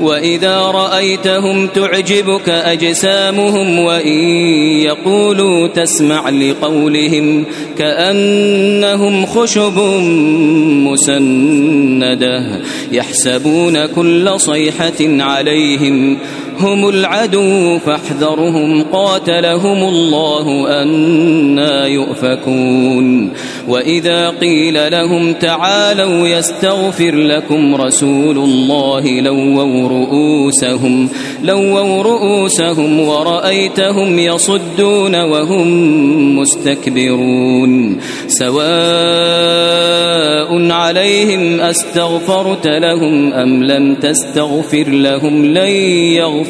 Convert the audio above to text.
وإذا رأيتهم تعجبك أجسامهم وإن يقولوا تسمع لقولهم كأنهم خشب مسندة يحسبون كل صيحة عليهم هم العدو فاحذرهم قاتلهم الله أنا يؤفكون. وإذا قيل لهم تعالوا يستغفر لكم رسول الله لووا رؤوسهم لووا رؤوسهم ورأيتهم يصدون وهم مستكبرون. سواء عليهم أستغفرت لهم أم لم تستغفر لهم لن يغفر